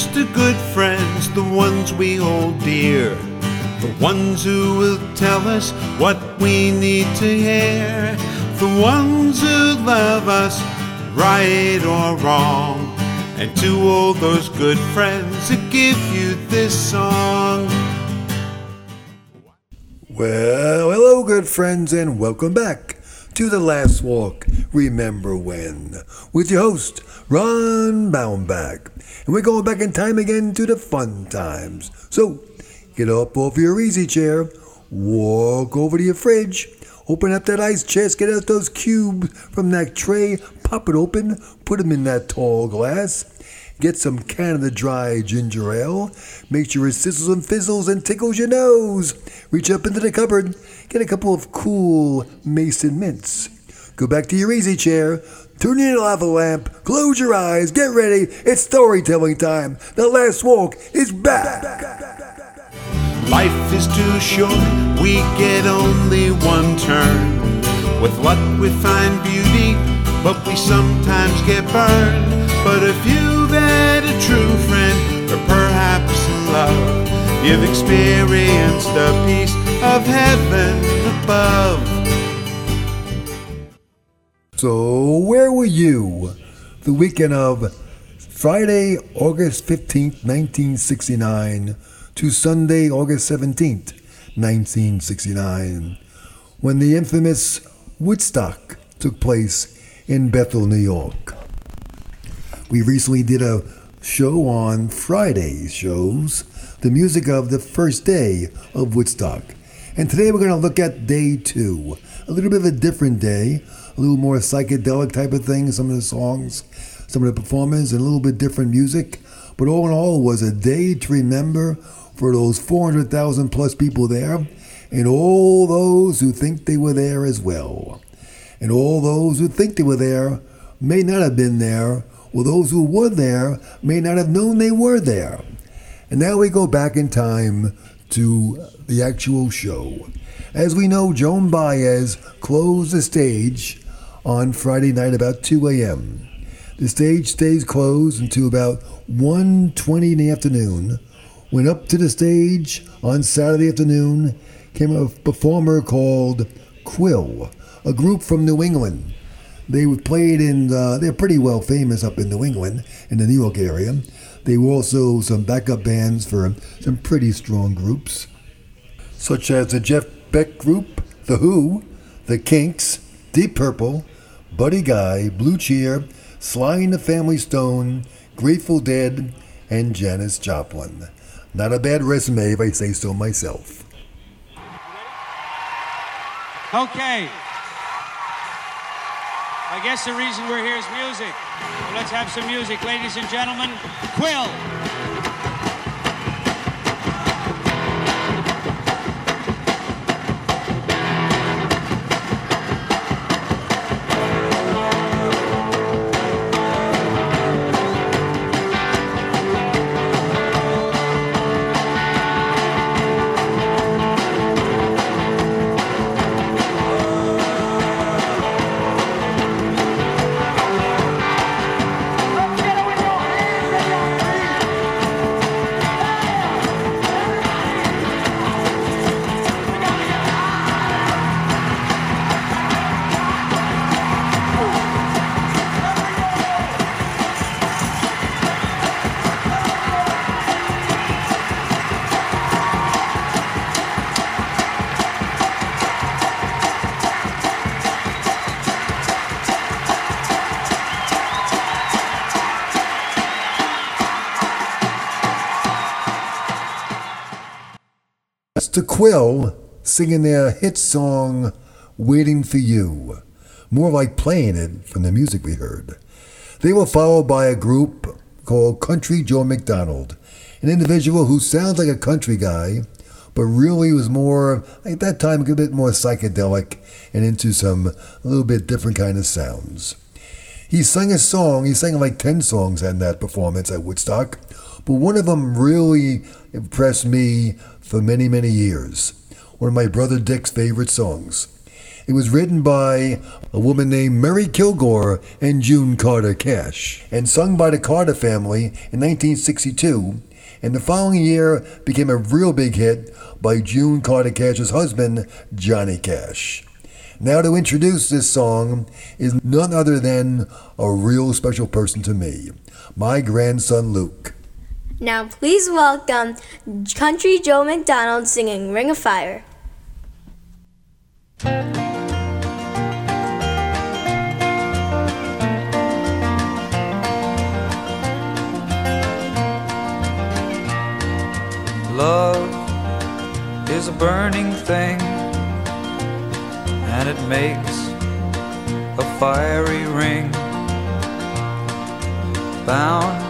To good friends, the ones we hold dear. The ones who will tell us what we need to hear. The ones who love us, right or wrong. And to all those good friends that give you this song. Well, hello, good friends, and welcome back to The Last Walk Remember When with your host, Ron Baumbach. And we're going back in time again to the fun times. So get up off your easy chair, walk over to your fridge, open up that ice chest, get out those cubes from that tray, pop it open, put them in that tall glass. Get some Canada Dry ginger ale. Make sure it sizzles and fizzles and tickles your nose. Reach up into the cupboard. Get a couple of cool Mason mints. Go back to your easy chair. Turn in the lava lamp. Close your eyes. Get ready. It's storytelling time. The last walk is back. Life is too short, we get only one turn. With luck, we find beauty, but we sometimes get burned. But if you've had a true friend, or perhaps love, you've experienced a piece of heaven above. So, where were you the weekend of Friday, August 15th, 1969 to Sunday, August 17th, 1969, when the infamous Woodstock took place in Bethel, New York? We recently did a show on Friday shows, the music of the first day of Woodstock. And today we're going to look at day two, a little bit of a different day, a little more psychedelic type of thing, some of the songs, some of the performers, and a little bit different music. But all in all, it was a day to remember for those 400,000 plus people there, and all those who think they were there as well. And all those who think they were there may not have been there, or those who were there may not have known they were there. And now we go back in time to the actual show. As we know, Joan Baez closed the stage on Friday night about 2 a.m. The stage stays closed until about 1.20 in the afternoon. When up to the stage on Saturday afternoon came a performer called Quill, a group from New England. They played in, uh, they're pretty well famous up in New England, in the New York area. They were also some backup bands for some pretty strong groups, such as the Jeff Beck Group, The Who, The Kinks, Deep Purple, Buddy Guy, Blue Cheer, Sly and the Family Stone, Grateful Dead, and Janis Joplin. Not a bad resume if I say so myself. Okay. I guess the reason we're here is music. So let's have some music, ladies and gentlemen. Quill. Quill singing their hit song Waiting for You, more like playing it from the music we heard. They were followed by a group called Country Joe McDonald, an individual who sounds like a country guy, but really was more, at that time, a bit more psychedelic and into some a little bit different kind of sounds. He sang a song, he sang like 10 songs in that performance at Woodstock, but one of them really impressed me for many, many years. One of my brother Dick's favorite songs. It was written by a woman named Mary Kilgore and June Carter Cash, and sung by the Carter family in 1962, and the following year became a real big hit by June Carter Cash's husband, Johnny Cash. Now, to introduce this song is none other than a real special person to me, my grandson Luke. Now, please welcome Country Joe McDonald singing Ring of Fire. Love is a burning thing, and it makes a fiery ring. Bound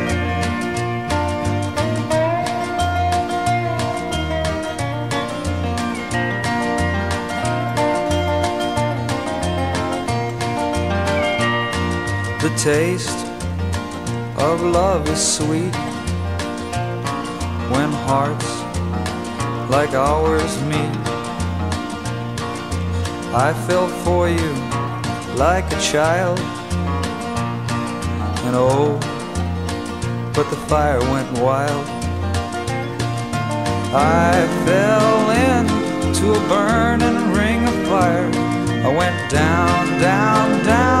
Taste of love is sweet when hearts like ours meet. I fell for you like a child, and oh, but the fire went wild. I fell into a burning ring of fire. I went down, down, down,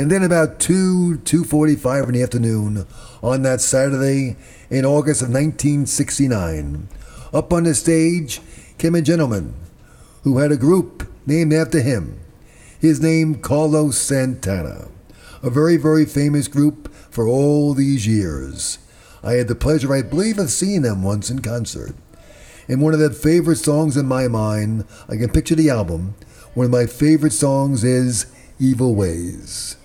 And then about 2, 2.45 in the afternoon on that Saturday in August of 1969, up on the stage came a gentleman who had a group named after him. His name, Carlos Santana. A very, very famous group for all these years. I had the pleasure, I believe, of seeing them once in concert. And one of their favorite songs in my mind, I can picture the album, one of my favorite songs is Evil Ways.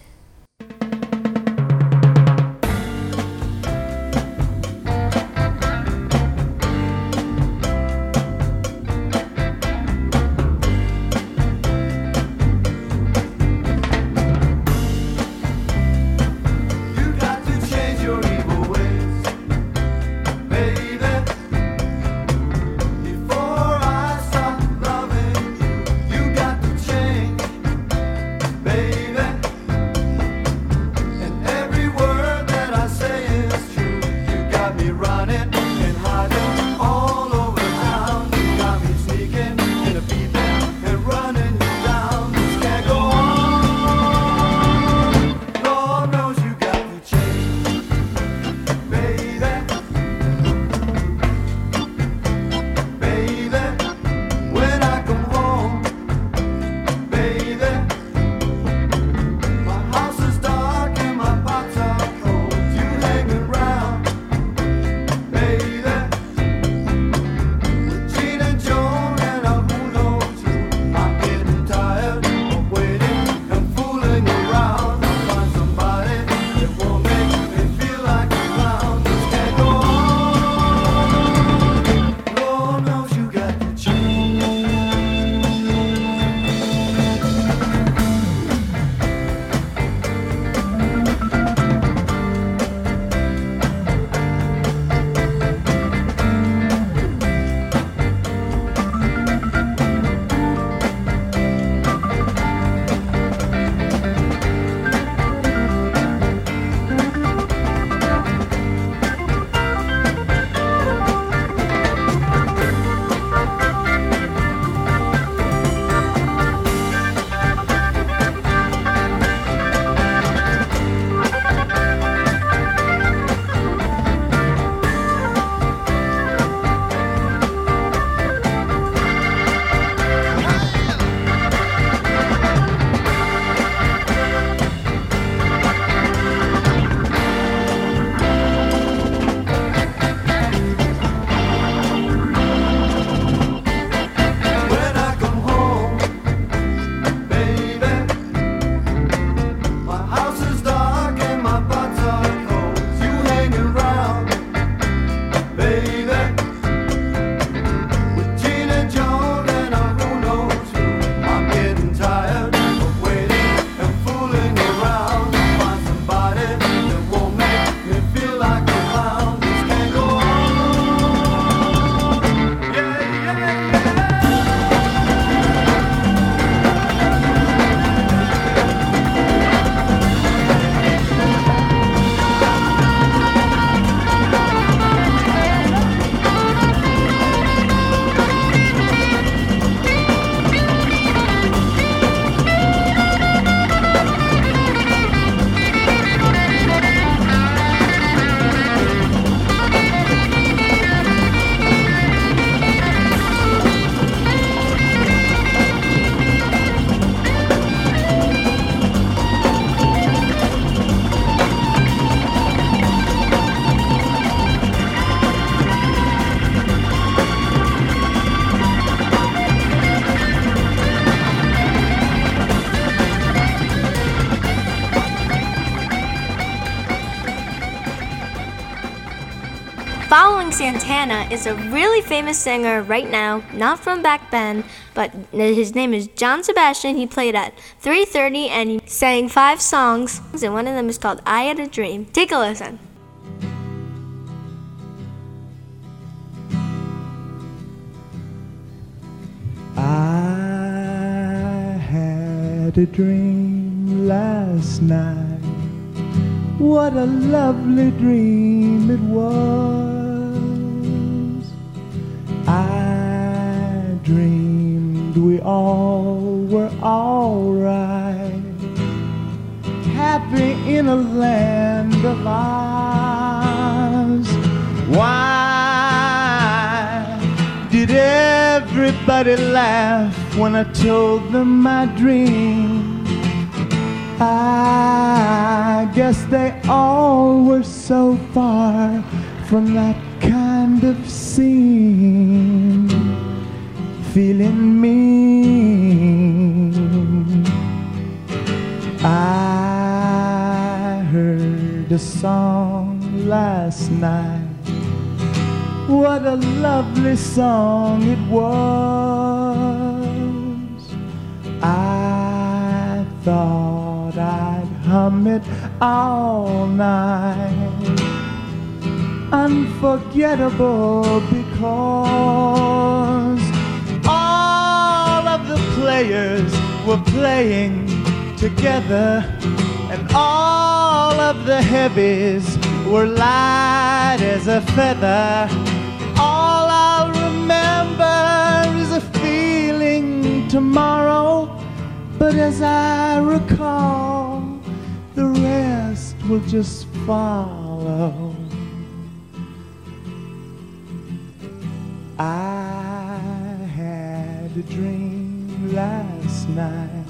Is a really famous singer right now, not from back then, but his name is John Sebastian. He played at 3:30 and he sang five songs, and one of them is called "I Had a Dream." Take a listen. I had a dream last night. What a lovely dream it was. I dreamed we all were alright. Happy in a land of ours. Why did everybody laugh when I told them my dream? I guess they all were so far from that of scene. Feeling mean. I heard a song last night. What a lovely song it was. I thought I'd hum it all night. Unforgettable because all of the players were playing together, and all of the heavies were light as a feather. All I'll remember is a feeling tomorrow, but as I recall, the rest will just follow. I had a dream last night.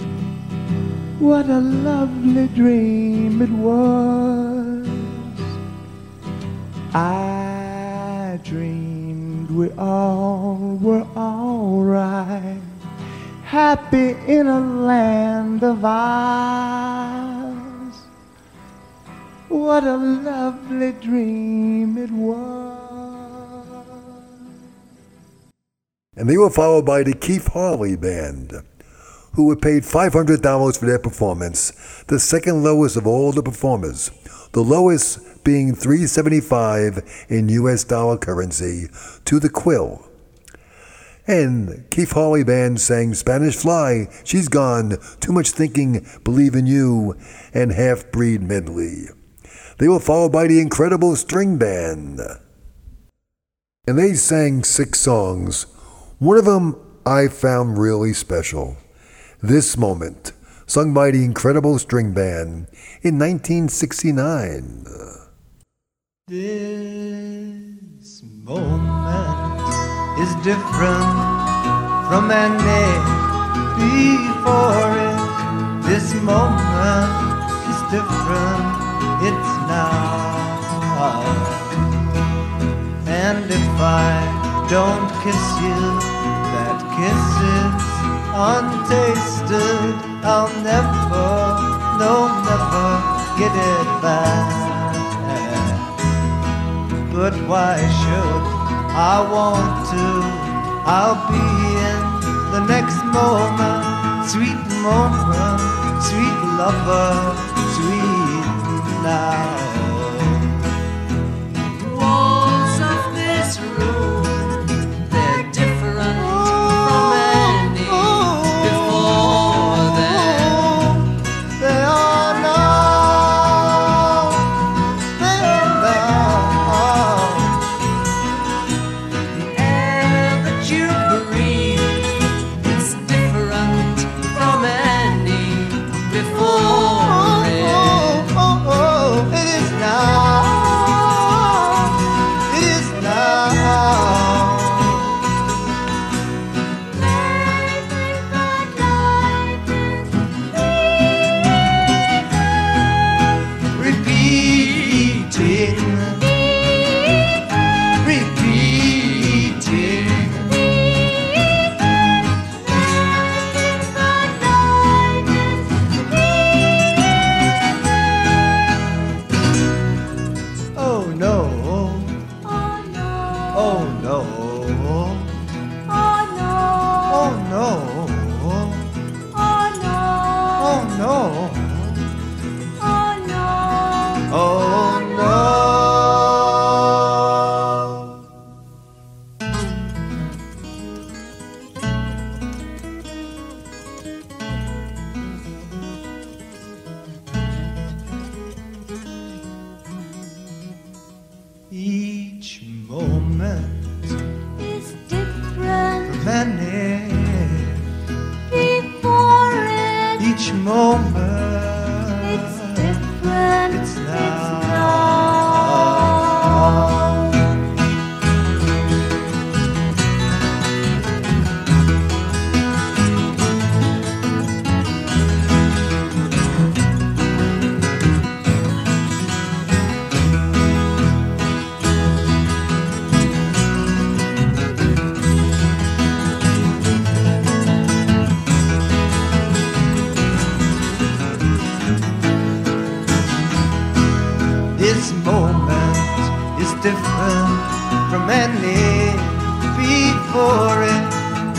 What a lovely dream it was. I dreamed we all were alright, happy in a land of ours. What a lovely dream it was. And they were followed by the Keith Harley Band, who were paid $500 for their performance, the second lowest of all the performers, the lowest being 375 in US dollar currency to the Quill. And Keith Harley Band sang Spanish Fly, She's Gone, Too Much Thinking, Believe in You, and Half Breed Medley. They were followed by the Incredible String Band. And they sang six songs. One of them I found really special. This Moment, sung by the Incredible String Band in 1969. This moment is different from any before it. This moment is different, it's now. And if I don't kiss you, that kiss is untasted. I'll never, no, never get it back. But why should I want to? I'll be in the next moment, sweet moment, sweet lover, sweet now. Different from any before it.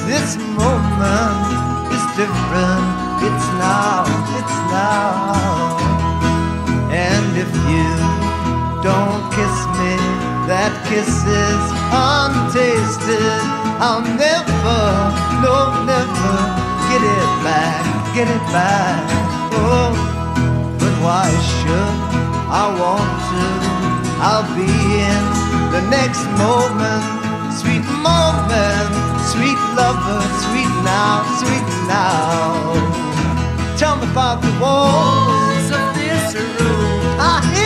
This moment is different. It's now, it's now. And if you don't kiss me, that kiss is untasted. I'll never, no, never get it back, get it back. Oh, but why should I want to? I'll be in the next moment, sweet moment, sweet lover, sweet now, sweet now. Tell me about the walls of this room. I hear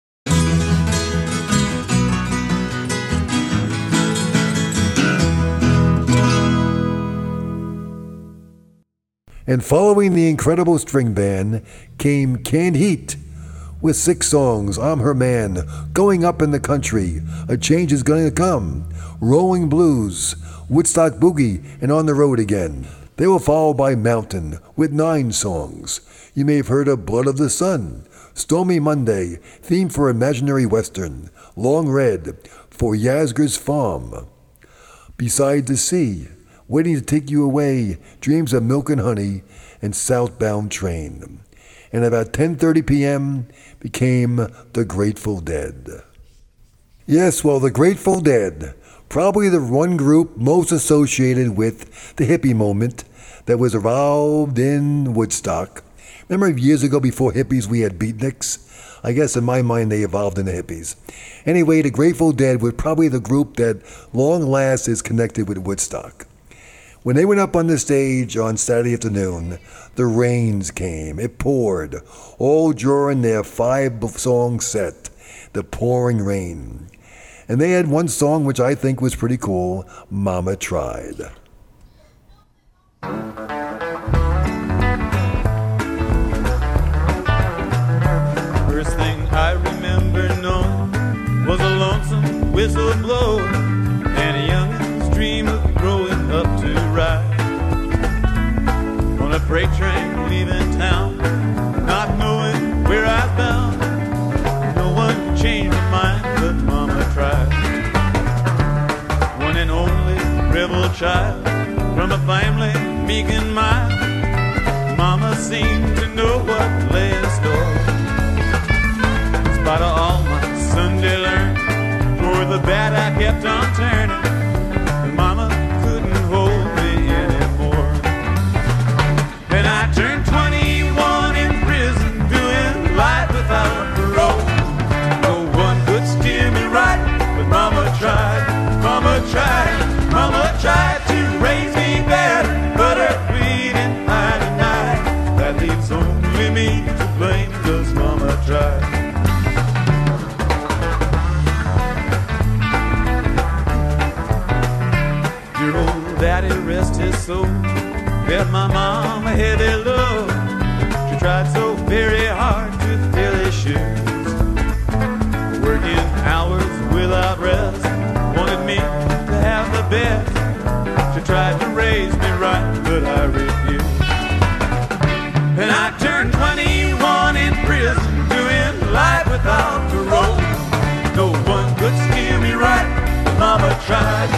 And following the incredible string band came Canned Heat with six songs I'm Her Man, Going Up in the Country, A Change is Gonna Come, Rolling Blues, Woodstock Boogie, and On the Road Again. They were followed by Mountain with nine songs. You may have heard of Blood of the Sun, Stormy Monday, theme for Imaginary Western, Long Red, for Yasgur's Farm, Beside the Sea, Waiting to Take You Away, Dreams of Milk and Honey, and Southbound Train. And about 10:30 p.m. became The Grateful Dead. Yes, well, The Grateful Dead Probably the one group most associated with the hippie movement that was evolved in Woodstock. Remember years ago before hippies we had beatniks? I guess in my mind they evolved into hippies. Anyway, the Grateful Dead was probably the group that long last is connected with Woodstock. When they went up on the stage on Saturday afternoon, the rains came. It poured, all during their five song set, The Pouring Rain. And they had one song which I think was pretty cool Mama Tried. First thing I remember knowing was a lonesome whistle blow freight train leaving town, not knowing where I was bound. No one could change my mind, but Mama tried. One and only rebel child from a family meek and mild. Mama seemed to know what lay in store. In spite of all my Sunday learning, toward the bad I kept on turning. Best. She tried to raise me right, but I refused. And I turned 21 in prison, doing life without parole. No one could steer me right. Mama tried,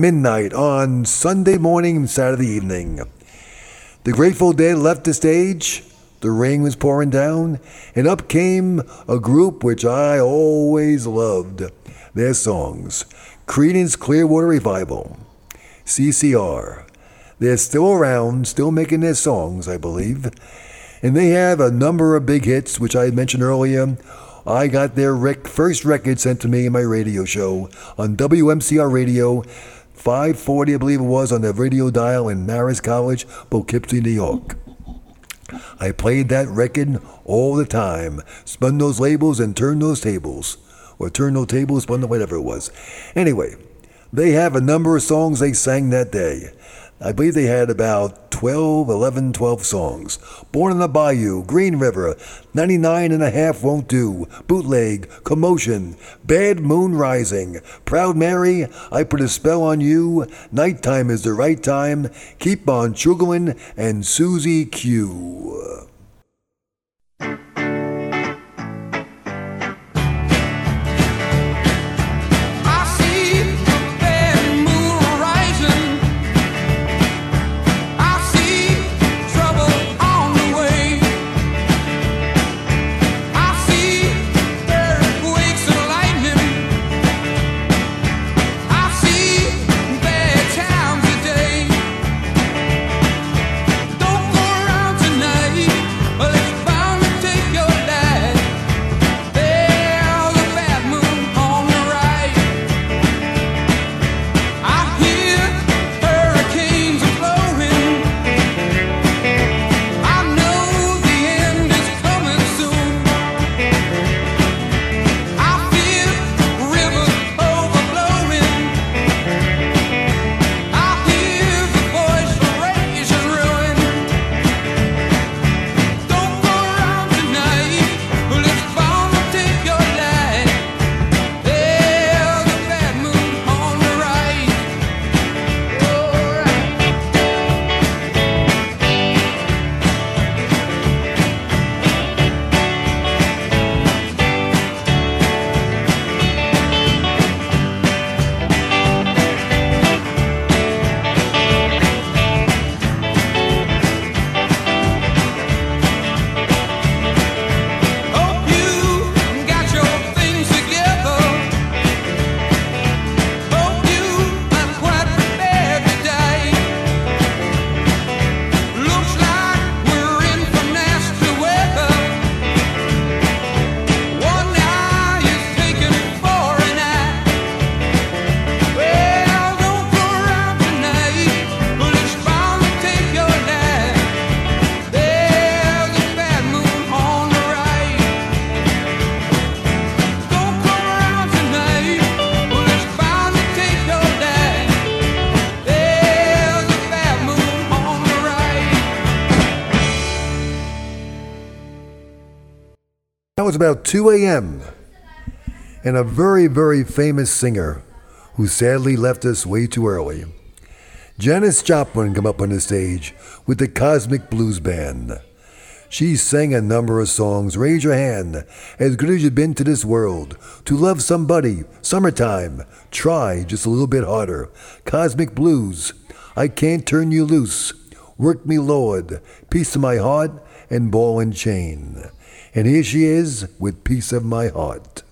midnight on Sunday morning and Saturday evening. The Grateful Dead left the stage, the rain was pouring down, and up came a group which I always loved their songs Creedence Clearwater Revival, CCR. They're still around, still making their songs, I believe. And they have a number of big hits, which I mentioned earlier. I got their rec- first record sent to me in my radio show on WMCR Radio, 540, I believe it was, on the radio dial in Marist College, Poughkeepsie, New York. I played that record all the time, spun those labels and turned those tables. Or turned those tables, spun the whatever it was. Anyway, they have a number of songs they sang that day. I believe they had about 12, 11, 12 songs. Born in the Bayou, Green River, 99 and a half won't do, Bootleg, Commotion, Bad Moon Rising, Proud Mary, I Put a Spell on You, Nighttime is the Right Time, Keep on Chooglin', and Susie Q. about 2 a.m. and a very, very famous singer who sadly left us way too early. Janis Joplin come up on the stage with the Kozmic Blues Band. She sang a number of songs. Raise your hand. As good as you've been to this world. To love somebody. Summertime. Try just a little bit harder. Cosmic Blues. I can't turn you loose. Work me, Lord. Piece of my heart and ball and chain. And here she is with Piece of My Heart.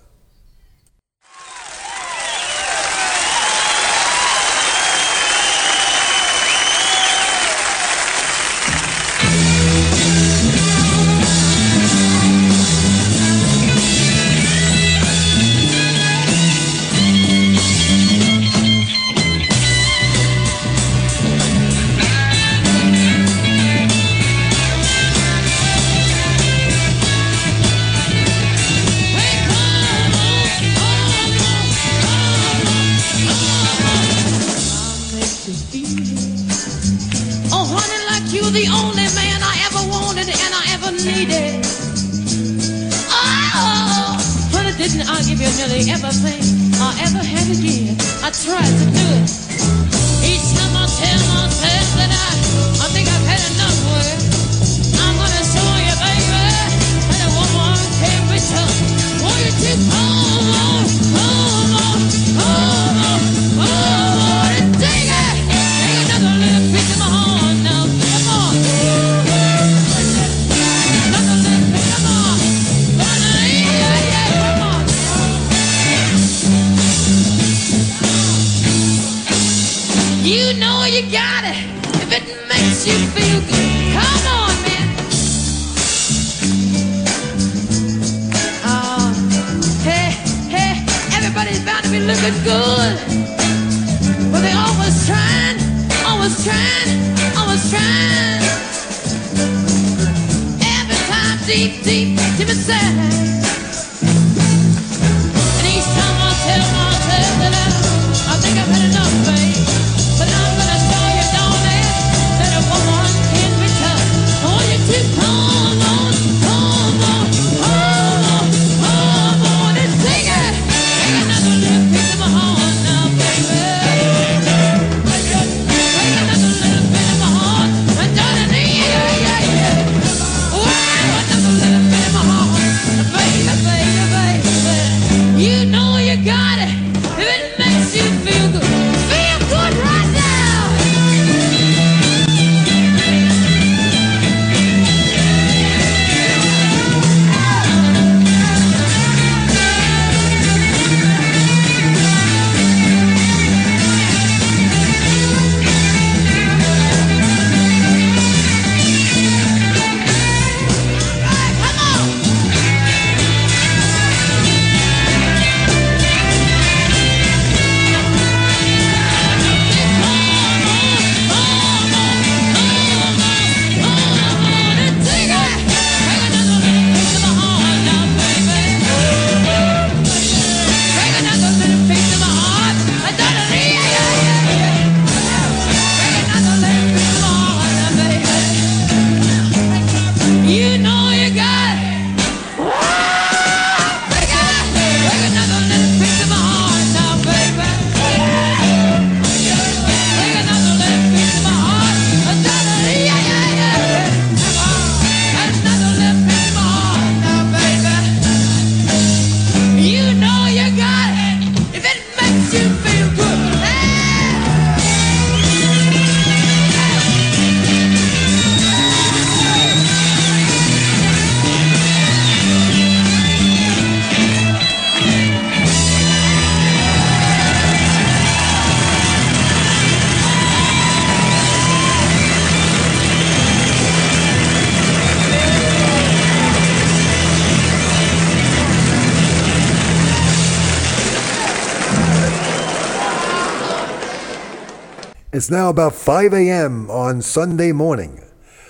It's now about 5 a.m. on Sunday morning.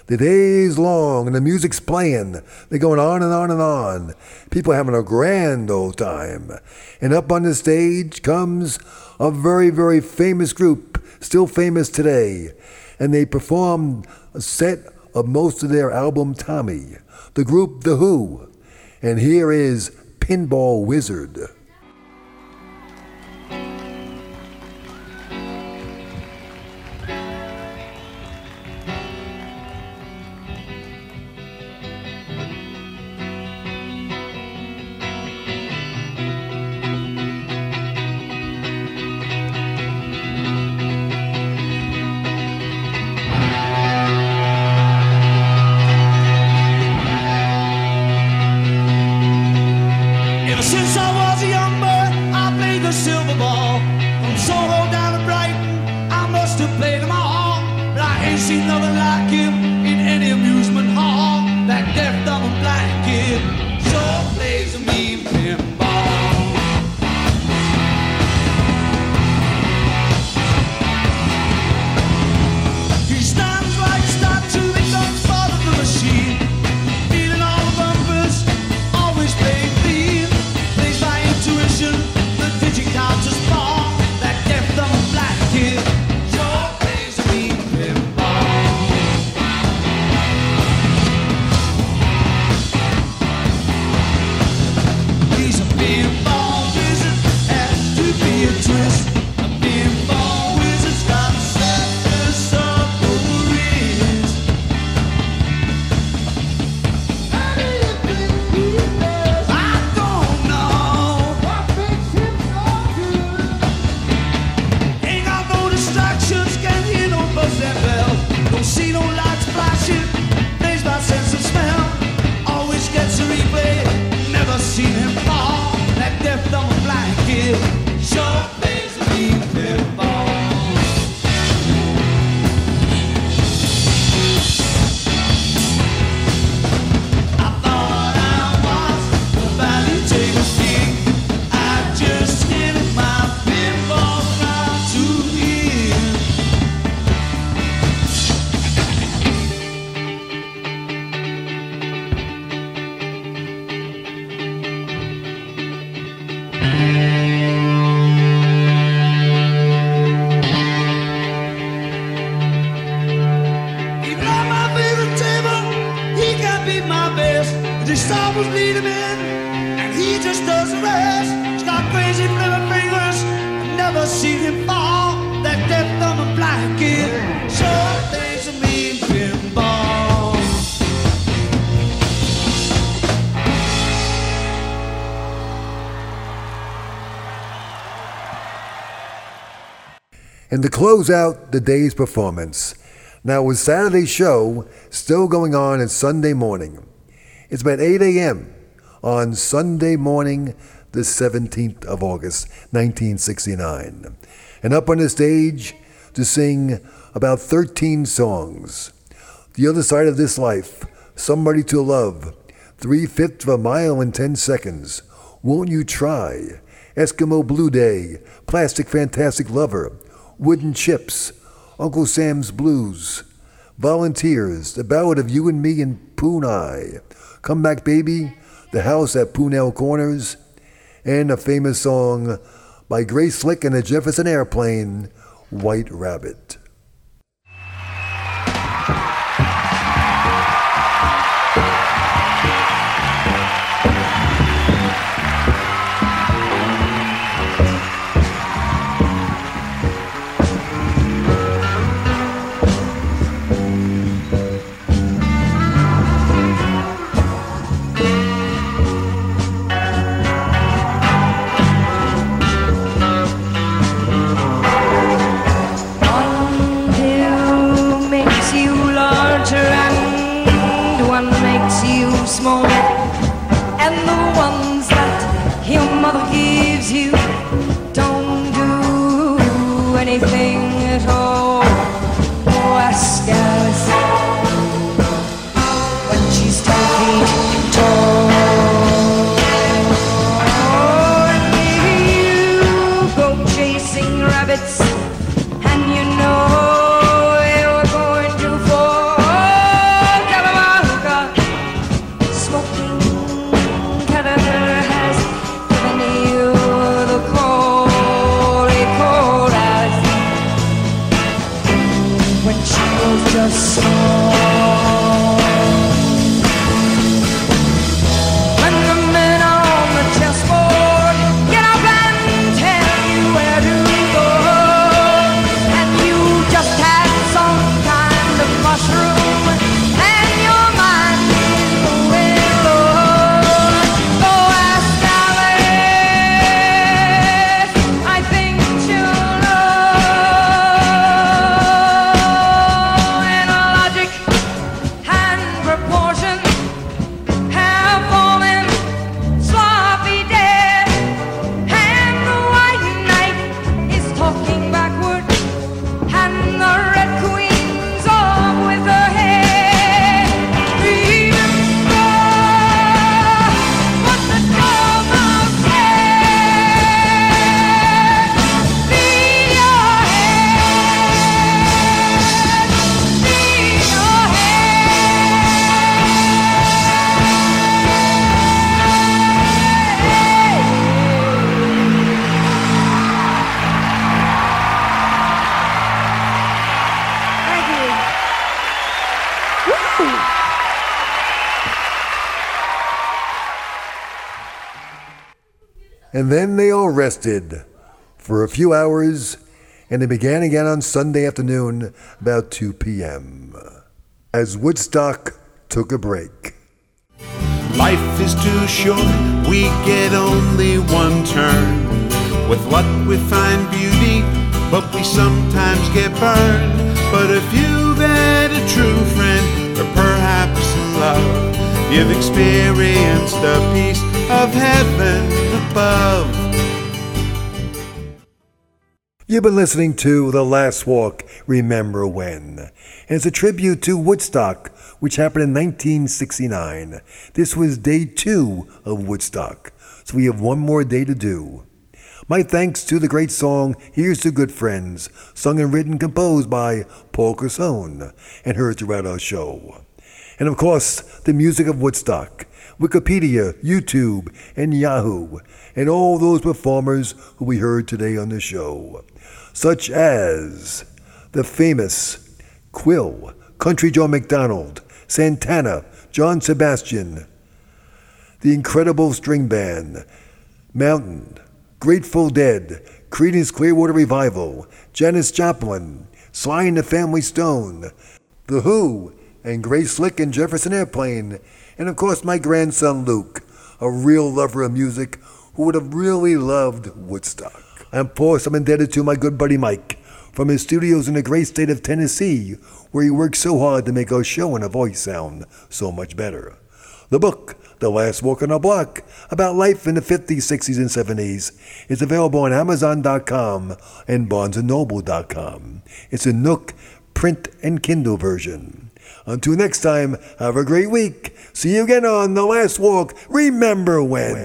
The day's long and the music's playing. They're going on and on and on. People having a grand old time. And up on the stage comes a very, very famous group, still famous today. And they perform a set of most of their album Tommy, the group The Who. And here is Pinball Wizard. seen nothing like you. close out the day's performance. Now, with Saturday's show still going on at Sunday morning, it's about 8 a.m. on Sunday morning, the 17th of August, 1969. And up on the stage to sing about 13 songs The Other Side of This Life, Somebody to Love, Three Fifths of a Mile in 10 Seconds, Won't You Try, Eskimo Blue Day, Plastic Fantastic Lover, Wooden Ships, Uncle Sam's Blues, Volunteers, The Ballad of You and Me in Pooneil, Come Back Baby, The House at Pooneil Corners, and a famous song by Grace Slick and the Jefferson Airplane, White Rabbit. And then they all rested for a few hours, and they began again on Sunday afternoon, about 2 p.m., as Woodstock took a break. Life is too short, we get only one turn. With luck, we find beauty, but we sometimes get burned. But if you've had a true friend, you've experienced a piece of heaven above. You've been listening to The Last Walk, Remember When. And it's a tribute to Woodstock, which happened in 1969. This was day two of Woodstock, so we have one more day to do. My thanks to the great song Here's to Good Friends, sung and written composed by Paul Cursone, and heard throughout our show. And of course, the music of Woodstock, Wikipedia, YouTube, and Yahoo, and all those performers who we heard today on the show, such as the famous Quill, Country Joe McDonald, Santana, John Sebastian, the Incredible String Band, Mountain, Grateful Dead, Creedence Clearwater Revival, Janis Joplin, Sly and the Family Stone, The Who, and Grace Slick and Jefferson Airplane, and of course my grandson Luke, a real lover of music who would have really loved Woodstock. And of course I'm indebted to my good buddy Mike from his studios in the great state of Tennessee, where he worked so hard to make our show and our voice sound so much better. The book, The Last Walk on the Block, about life in the 50s, 60s, and 70s, is available on Amazon.com and BarnesandNoble.com. It's a Nook print and Kindle version. Until next time, have a great week. See you again on The Last Walk. Remember when.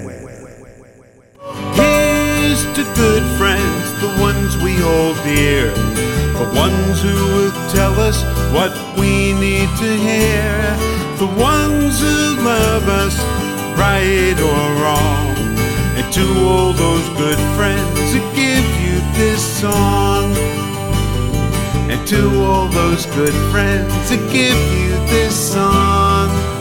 Here's to good friends, the ones we hold dear, the ones who will tell us what we need to hear, the ones who love us, right or wrong, and to all those good friends that give you this song to all those good friends that give you this song.